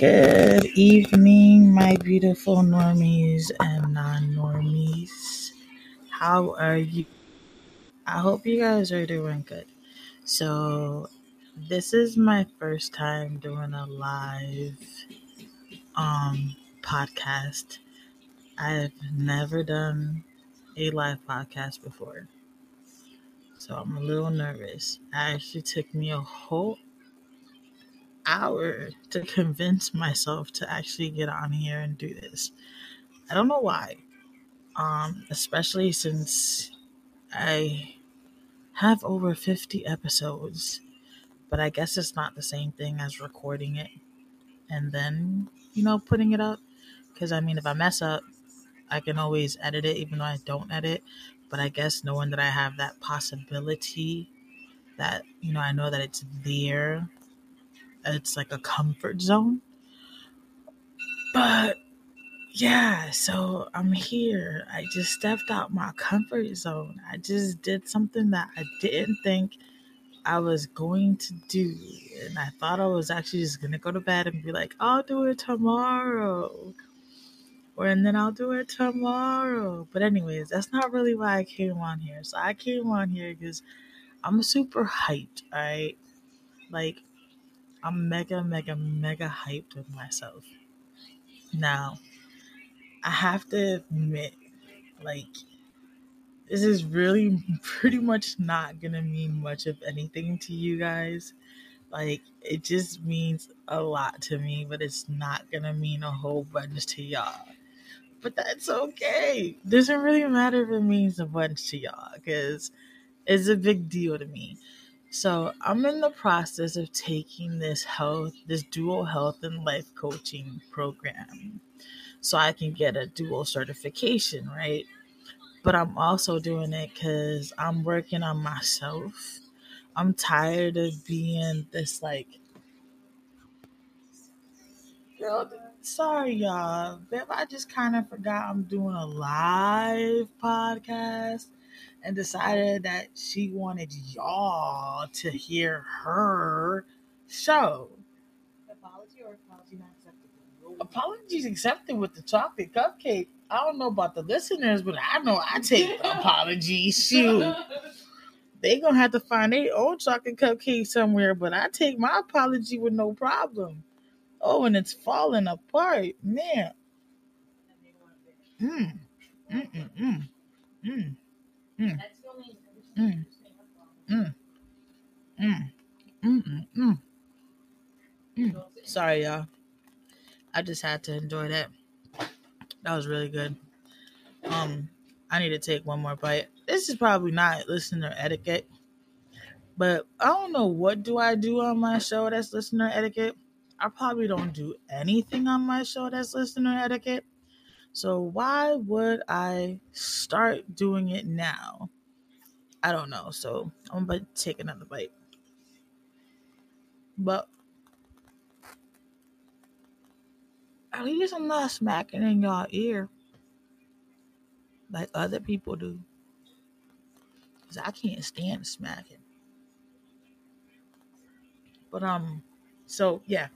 Good evening, my beautiful normies and non normies. How are you? I hope you guys are doing good. So, this is my first time doing a live um podcast. I've never done a live podcast before. So, I'm a little nervous. It actually took me a whole hour to convince myself to actually get on here and do this. I don't know why. Um, especially since I have over 50 episodes, but I guess it's not the same thing as recording it and then, you know, putting it up. Because I mean, if I mess up, I can always edit it, even though I don't edit. But I guess knowing that I have that possibility, that, you know, I know that it's there, it's like a comfort zone. But yeah, so I'm here. I just stepped out my comfort zone. I just did something that I didn't think I was going to do. And I thought I was actually just going to go to bed and be like, I'll do it tomorrow. Or and then I'll do it tomorrow. But, anyways, that's not really why I came on here. So, I came on here because I'm super hyped, all right? Like, I'm mega, mega, mega hyped with myself. Now, I have to admit, like, this is really pretty much not gonna mean much of anything to you guys. Like, it just means a lot to me, but it's not gonna mean a whole bunch to y'all. But that's okay. Doesn't really matter if it means a bunch to y'all, because it's a big deal to me. So, I'm in the process of taking this health, this dual health and life coaching program so I can get a dual certification, right? But I'm also doing it because I'm working on myself. I'm tired of being this, like, sorry, y'all. But I just kind of forgot I'm doing a live podcast and decided that she wanted y'all to hear her show. Apology or apology not acceptable? Apologies accepted with the chocolate cupcake. I don't know about the listeners, but I know I take apology. Shoot. They gonna have to find their own chocolate cupcake somewhere, but I take my apology with no problem. Oh, and it's falling apart, man. Mm. Mm mm Mm. Mm. Mm. Mm. Mm. Mm. Sorry, y'all. I just had to enjoy that. That was really good. Um, I need to take one more bite. This is probably not listener etiquette, but I don't know what do I do on my show that's listener etiquette. I probably don't do anything on my show that's listener etiquette. So why would I start doing it now? I don't know. So I'm about to take another bite. But at least I'm not smacking in y'all ear like other people do. Cause I can't stand smacking. But um, so yeah.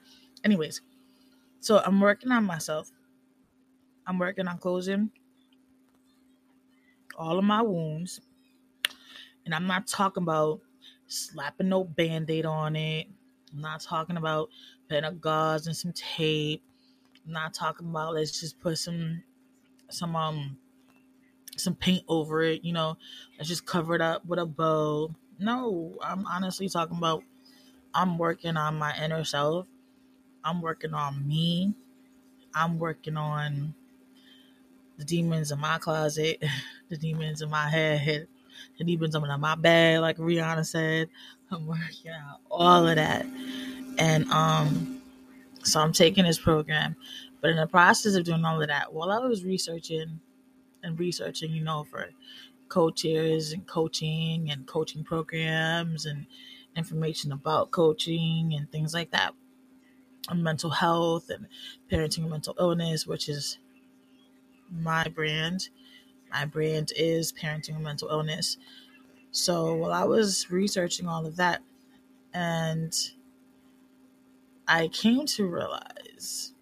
Anyways, so I'm working on myself. I'm working on closing all of my wounds. And I'm not talking about slapping no band-aid on it. I'm not talking about putting a gauze and some tape. I'm not talking about let's just put some some um some paint over it, you know, let's just cover it up with a bow. No, I'm honestly talking about I'm working on my inner self. I'm working on me. I'm working on the demons in my closet, the demons in my head, the demons in my bed, like Rihanna said. I'm working out all of that. And um so I'm taking this program. But in the process of doing all of that, while I was researching and researching, you know, for coaches and coaching and coaching programs and information about coaching and things like that, and mental health and parenting and mental illness, which is my brand. My brand is parenting mental illness. So while I was researching all of that and I came to realize.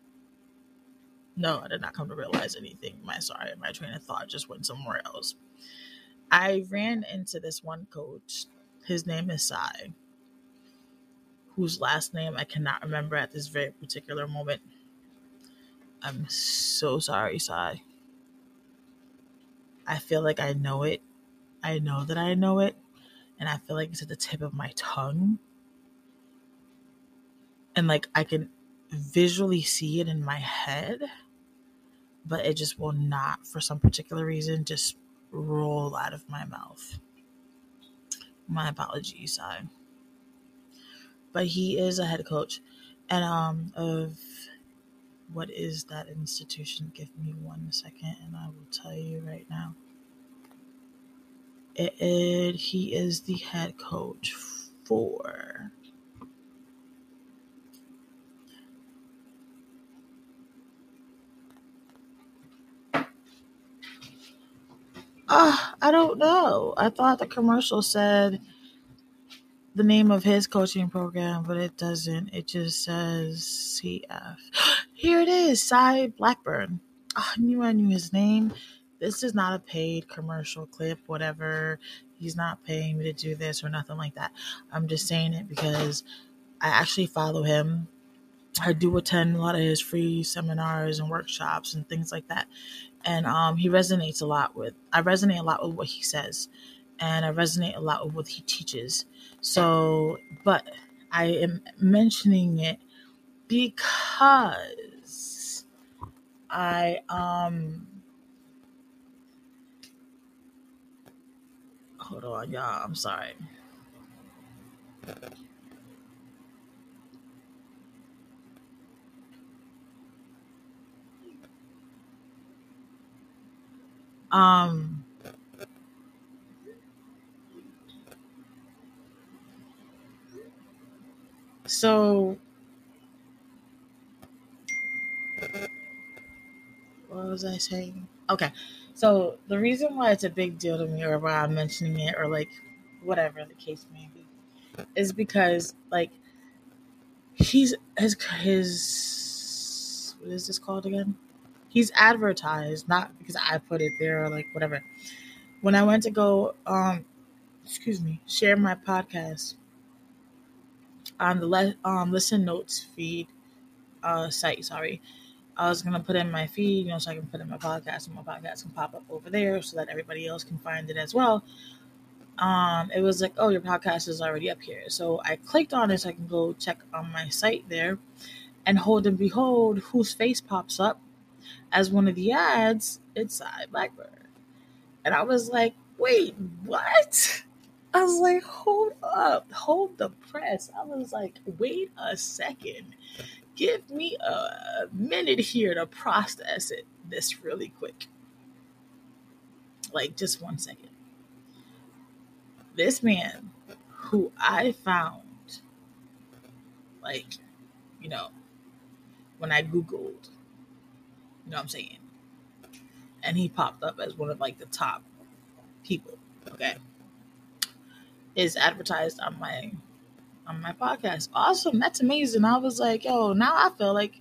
No, I did not come to realize anything. My sorry, my train of thought just went somewhere else. I ran into this one coach. His name is Sai, whose last name I cannot remember at this very particular moment. I'm so sorry, Sai. I feel like I know it. I know that I know it. And I feel like it's at the tip of my tongue. And like I can visually see it in my head, but it just will not, for some particular reason, just roll out of my mouth. My apologies, Sai. But he is a head coach. And um of what is that institution? Give me one second and I will tell you right now. It, it, he is the head coach for. Uh, I don't know. I thought the commercial said the name of his coaching program, but it doesn't. It just says CF. Here it is, Sai Blackburn. Oh, I knew I knew his name. This is not a paid commercial clip, whatever. He's not paying me to do this or nothing like that. I'm just saying it because I actually follow him. I do attend a lot of his free seminars and workshops and things like that. And um, he resonates a lot with, I resonate a lot with what he says and I resonate a lot with what he teaches. So, but I am mentioning it because I um hold on y'all, I'm sorry. Um So, was I saying? Okay, so the reason why it's a big deal to me, or why I'm mentioning it, or like whatever the case may be, is because like he's his his what is this called again? He's advertised, not because I put it there or like whatever. When I went to go, um, excuse me, share my podcast on the le- um, listen notes feed uh, site. Sorry, I was gonna put in my feed, you know, so I can put in my podcast, and my podcast can pop up over there, so that everybody else can find it as well. Um, it was like, oh, your podcast is already up here. So I clicked on it, so I can go check on my site there, and hold and behold, whose face pops up as one of the ads. It's Sai Blackburn, and I was like, wait, what? I was like, hold up, hold the press. I was like, wait a second. Give me a minute here to process it this really quick. Like, just one second. This man who I found, like, you know, when I Googled, you know what I'm saying? And he popped up as one of like the top people. Okay is advertised on my on my podcast. Awesome. That's amazing. I was like, yo, now I feel like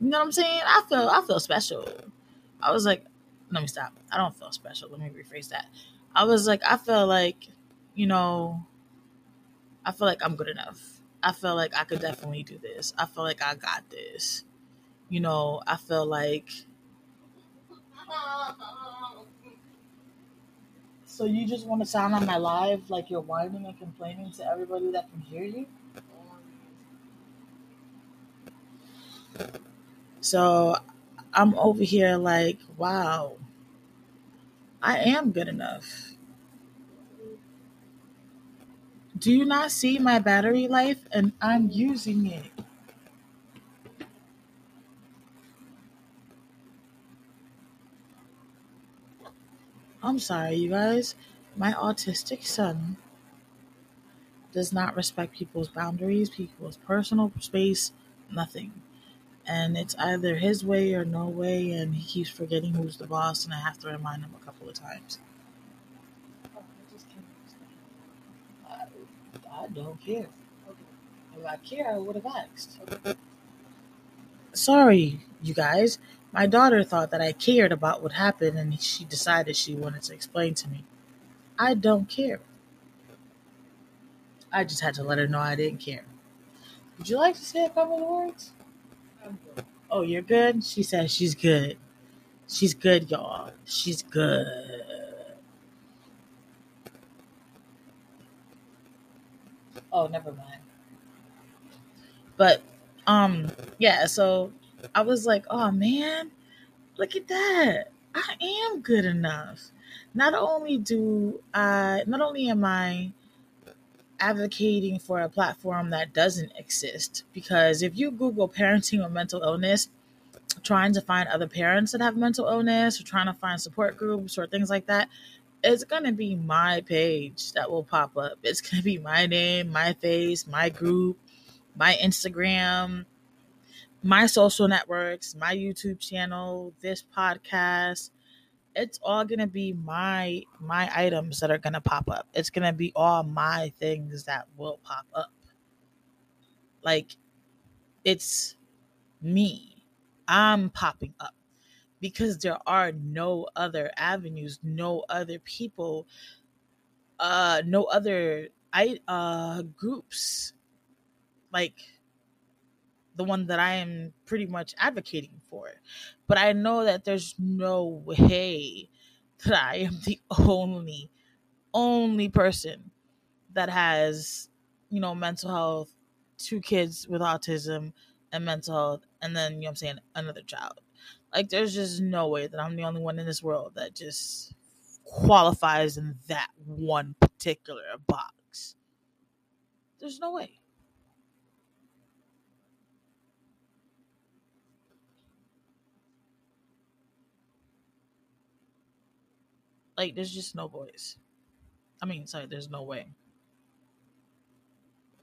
you know what I'm saying? I feel I feel special. I was like, let me stop. I don't feel special. Let me rephrase that. I was like, I feel like, you know, I feel like I'm good enough. I feel like I could definitely do this. I feel like I got this. You know, I feel like So you just want to sound on my live like you're whining and complaining to everybody that can hear you? So I'm over here like, wow, I am good enough. Do you not see my battery life? And I'm using it. I'm sorry, you guys. My autistic son does not respect people's boundaries, people's personal space, nothing. And it's either his way or no way, and he keeps forgetting who's the boss, and I have to remind him a couple of times. I, I don't care. If I care, I would have asked. Sorry, you guys. My daughter thought that I cared about what happened and she decided she wanted to explain to me. I don't care. I just had to let her know I didn't care. Would you like to say a couple of words? Oh, you're good? She says she's good. She's good, y'all. She's good. Oh, never mind. But um yeah, so I was like, "Oh man, look at that. I am good enough." Not only do I not only am I advocating for a platform that doesn't exist because if you google parenting or mental illness trying to find other parents that have mental illness or trying to find support groups or things like that it's going to be my page that will pop up it's going to be my name my face my group my instagram my social networks my youtube channel this podcast it's all gonna be my my items that are gonna pop up. It's gonna be all my things that will pop up. Like it's me. I'm popping up because there are no other avenues, no other people, uh, no other I uh groups like the one that I am pretty much advocating for. But I know that there's no way that I am the only, only person that has, you know, mental health, two kids with autism and mental health, and then, you know I'm saying, another child. Like, there's just no way that I'm the only one in this world that just qualifies in that one particular box. There's no way. Like, there's just no voice. I mean, sorry, there's no way.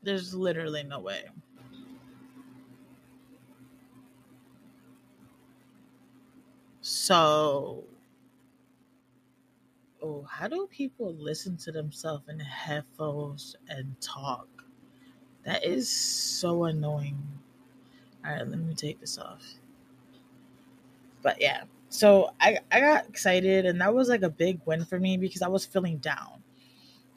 There's literally no way. So, oh, how do people listen to themselves in headphones and talk? That is so annoying. All right, let me take this off. But yeah, so I, I got excited and that was like a big win for me because I was feeling down.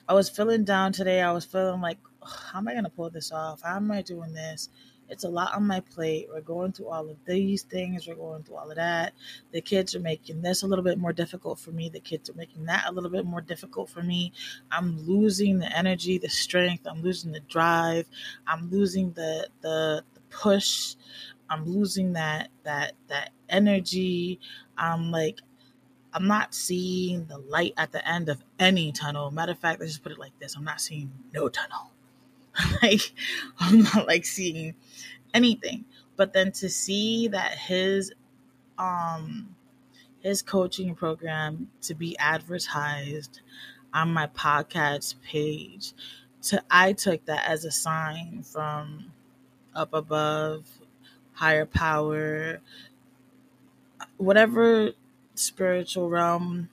I was feeling down today. I was feeling like, how am I going to pull this off? How am I doing this? It's a lot on my plate. We're going through all of these things. We're going through all of that. The kids are making this a little bit more difficult for me. The kids are making that a little bit more difficult for me. I'm losing the energy, the strength. I'm losing the drive. I'm losing the the, the push. I'm losing that that that energy. I'm like I'm not seeing the light at the end of any tunnel. Matter of fact, let's just put it like this. I'm not seeing no tunnel. like I'm not like seeing anything. But then to see that his um his coaching program to be advertised on my podcast page to I took that as a sign from up above higher power, whatever spiritual realm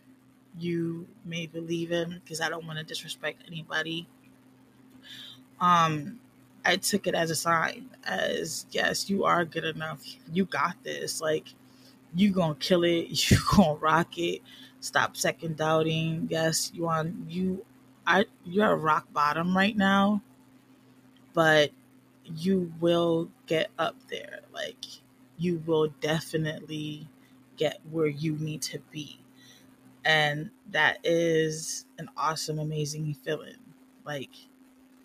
you may believe in, because I don't want to disrespect anybody. Um, I took it as a sign, as yes, you are good enough. You got this. Like you gonna kill it. You gonna rock it. Stop second doubting. Yes, you on you. I you're at rock bottom right now, but you will get up there. Like you will definitely get where you need to be. And that is an awesome, amazing feeling. Like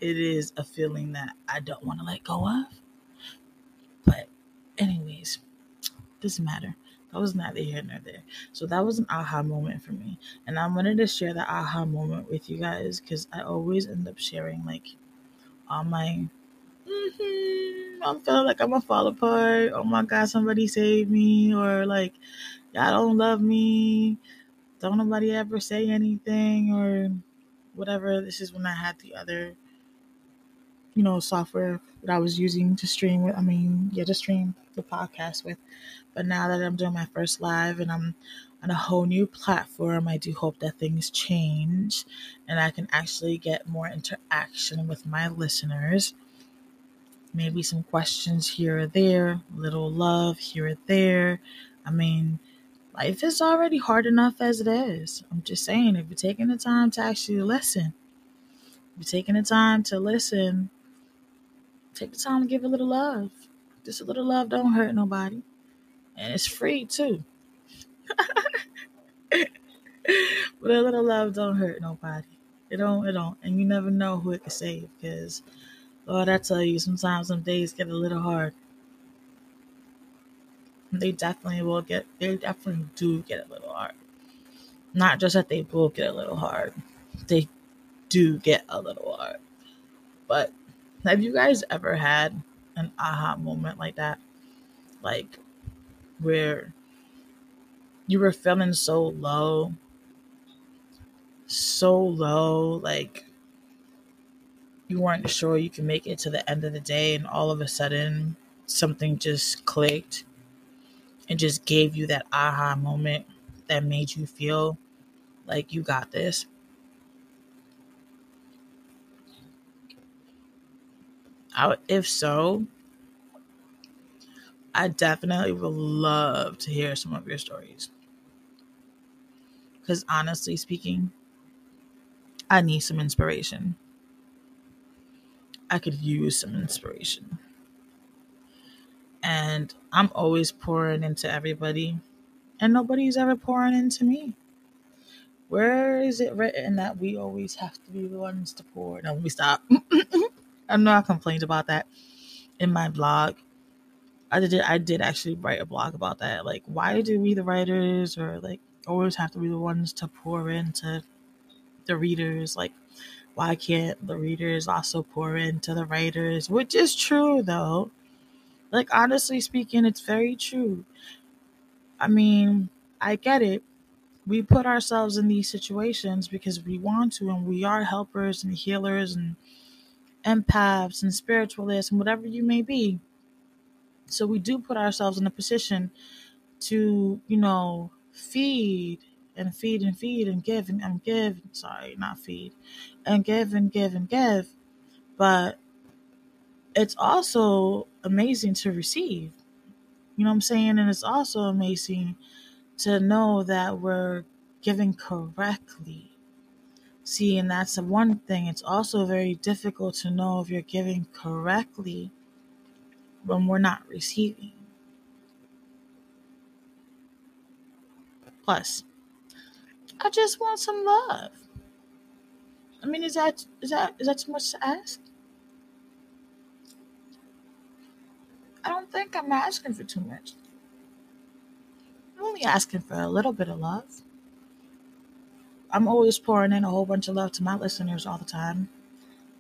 it is a feeling that I don't want to let go of. But, anyways, doesn't matter. That was neither here nor there. So that was an aha moment for me. And I wanted to share that aha moment with you guys because I always end up sharing like all my mm-hmm, I'm feeling like I'm gonna fall apart. Oh my god, somebody save me, or like y'all don't love me. Don't nobody ever say anything or whatever. This is when I had the other, you know, software that I was using to stream with. I mean, yeah, to stream the podcast with. But now that I'm doing my first live and I'm on a whole new platform, I do hope that things change and I can actually get more interaction with my listeners maybe some questions here or there, little love here or there. I mean, life is already hard enough as it is. I'm just saying, if you're taking the time to actually listen, If you're taking the time to listen, take the time to give a little love. Just a little love don't hurt nobody. And it's free too. but a little love don't hurt nobody. It don't, it don't. And you never know who it can save because, Oh, Lord, I tell you, sometimes some days get a little hard. They definitely will get, they definitely do get a little hard. Not just that they will get a little hard, they do get a little hard. But have you guys ever had an aha moment like that? Like where you were feeling so low, so low, like you weren't sure you could make it to the end of the day, and all of a sudden something just clicked and just gave you that aha moment that made you feel like you got this. I, if so, I definitely would love to hear some of your stories. Because honestly speaking, I need some inspiration. I could use some inspiration. And I'm always pouring into everybody, and nobody's ever pouring into me. Where is it written that we always have to be the ones to pour? No, me stop. I know I complained about that in my blog. I did I did actually write a blog about that. Like, why do we the writers or like always have to be the ones to pour into the readers? Like, why can't the readers also pour into the writers? Which is true though. Like honestly speaking, it's very true. I mean, I get it. We put ourselves in these situations because we want to and we are helpers and healers and empaths and spiritualists and whatever you may be. So we do put ourselves in a position to, you know, feed and feed and feed and give and, and give. Sorry, not feed. And give and give and give. But it's also amazing to receive. You know what I'm saying? And it's also amazing to know that we're giving correctly. See, and that's the one thing. It's also very difficult to know if you're giving correctly when we're not receiving. Plus, I just want some love. I mean, is that is that is that too much to ask? I don't think I'm asking for too much. I'm only asking for a little bit of love. I'm always pouring in a whole bunch of love to my listeners all the time,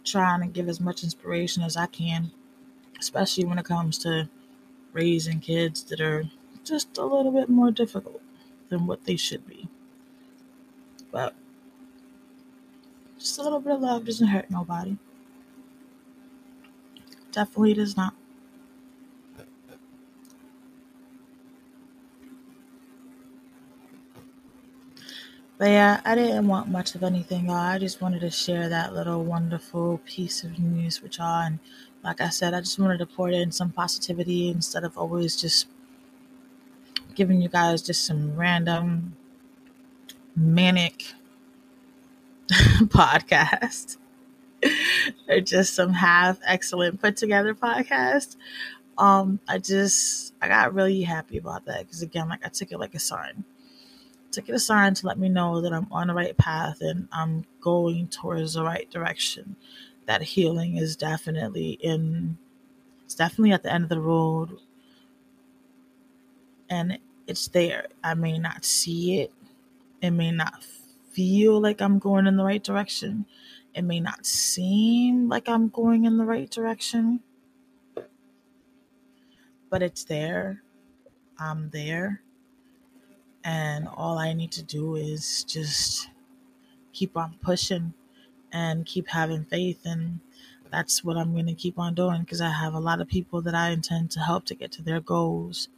trying to give as much inspiration as I can, especially when it comes to raising kids that are just a little bit more difficult than what they should be. But just a little bit of love doesn't hurt nobody. Definitely does not. But yeah, I didn't want much of anything, y'all. I just wanted to share that little wonderful piece of news with y'all. And like I said, I just wanted to pour in some positivity instead of always just giving you guys just some random manic podcast or just some half excellent put together podcast. Um, I just I got really happy about that because again, like I took it like a sign took it a sign to let me know that I'm on the right path and I'm going towards the right direction. That healing is definitely in, it's definitely at the end of the road. And it's there. I may not see it. It may not feel like I'm going in the right direction. It may not seem like I'm going in the right direction. But it's there. I'm there and all I need to do is just keep on pushing and keep having faith. And that's what I'm going to keep on doing because I have a lot of people that I intend to help to get to their goals.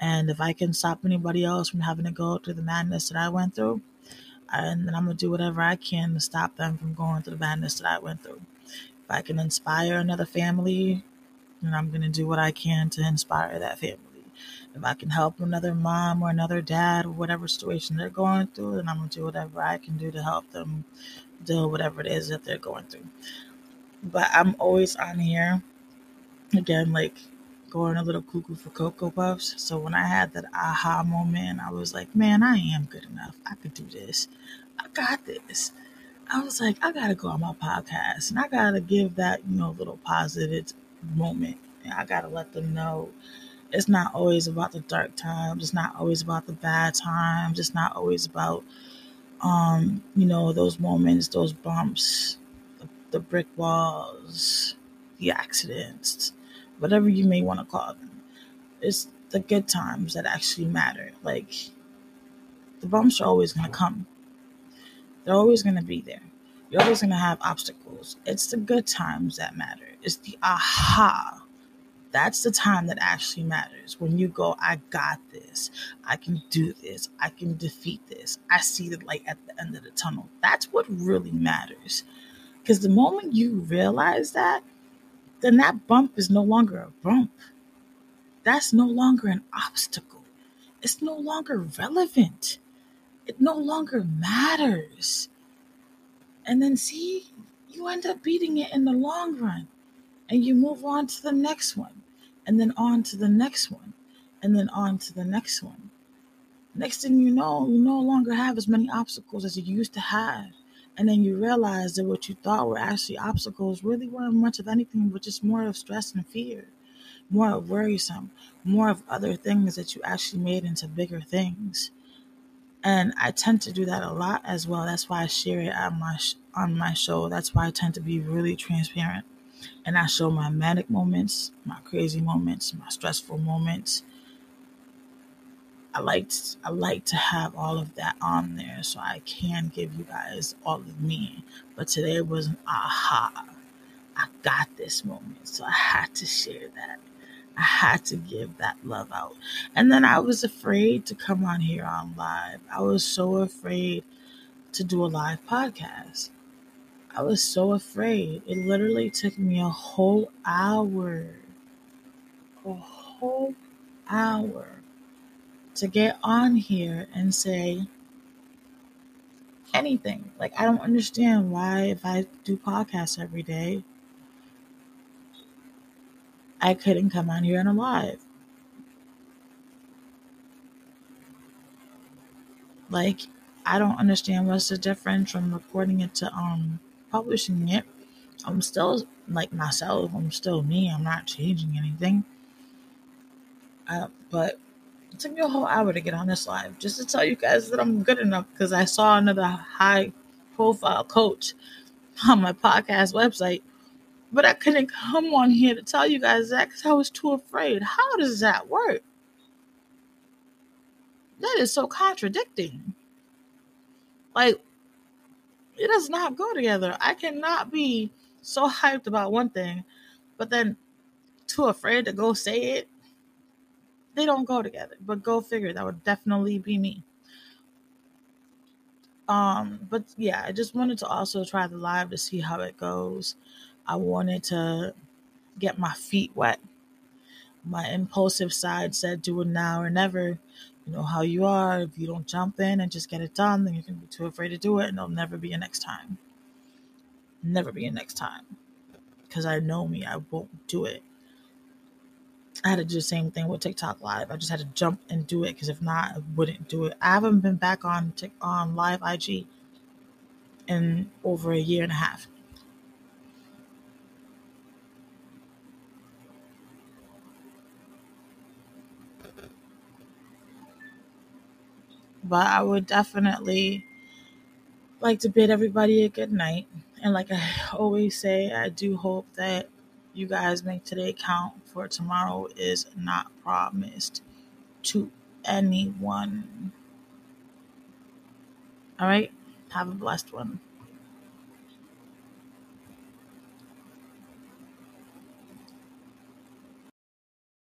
And if I can stop anybody else from having to go through the madness that I went through, and then I'm going to do whatever I can to stop them from going through the madness that I went through. If I can inspire another family then I'm going to do what I can to inspire that family. If I can help another mom or another dad or whatever situation they're going through, then I'm going to do whatever I can do to help them deal whatever it is that they're going through. But I'm always on here, again, like going a little cuckoo for Cocoa Puffs. So when I had that aha moment, I was like, man, I am good enough. I could do this. I got this. I was like, I gotta go on my podcast and I gotta give that, you know, little positive moment. And I gotta let them know it's not always about the dark times. It's not always about the bad times. It's not always about, um, you know, those moments, those bumps, the, the brick walls, the accidents, whatever you may want to call them. It's the good times that actually matter. Like, the bumps are always going to come they're always going to be there. You're always going to have obstacles. It's the good times that matter. It's the aha. That's the time that actually matters. When you go, I got this. I can do this. I can defeat this. I see the light at the end of the tunnel. That's what really matters. Because the moment you realize that, then that bump is no longer a bump. That's no longer an obstacle. It's no longer relevant it no longer matters. And then see, you end up beating it in the long run. And you move on to the next one, and then on to the next one, and then on to the next one. Next thing you know, you no longer have as many obstacles as you used to have. And then you realize that what you thought were actually obstacles really weren't much of anything but just more of stress and fear, more of worrisome, more of other things that you actually made into bigger things and I tend to do that a lot as well. That's why I share it on my sh- on my show. That's why I tend to be really transparent, and I show my manic moments, my crazy moments, my stressful moments. I like I like to have all of that on there so I can give you guys all of me. But today was an aha. I got this moment, so I had to share that. I had to give that love out. And then I was afraid to come on here on live. I was so afraid to do a live podcast. I was so afraid. It literally took me a whole hour, a whole hour to get on here and say anything. Like, I don't understand why, if I do podcasts every day, I couldn't come on here and alive. Like, I don't understand what's the difference from recording it to um publishing it. I'm still like myself. I'm still me. I'm not changing anything. Uh, but it took me a whole hour to get on this live just to tell you guys that I'm good enough because I saw another high profile coach on my podcast website but I couldn't come on here to tell you guys that because I was too afraid. How does that work? That is so contradicting. Like, it does not go together. I cannot be so hyped about one thing, but then too afraid to go say it. They don't go together, but go figure. That would definitely be me. Um, but yeah, I just wanted to also try the live to see how it goes. I wanted to get my feet wet. My impulsive side said, do it now or never. You know how you are. If you don't jump in and just get it done, then you're going to be too afraid to do it, and there'll never be a next time. Never be a next time. Because I know me, I won't do it. I had to do the same thing with TikTok Live. I just had to jump and do it because if not, I wouldn't do it. I haven't been back on on Live IG in over a year and a half. But I would definitely like to bid everybody a good night. And like I always say, I do hope that you guys make today count, for tomorrow is not promised to anyone. All right? Have a blessed one.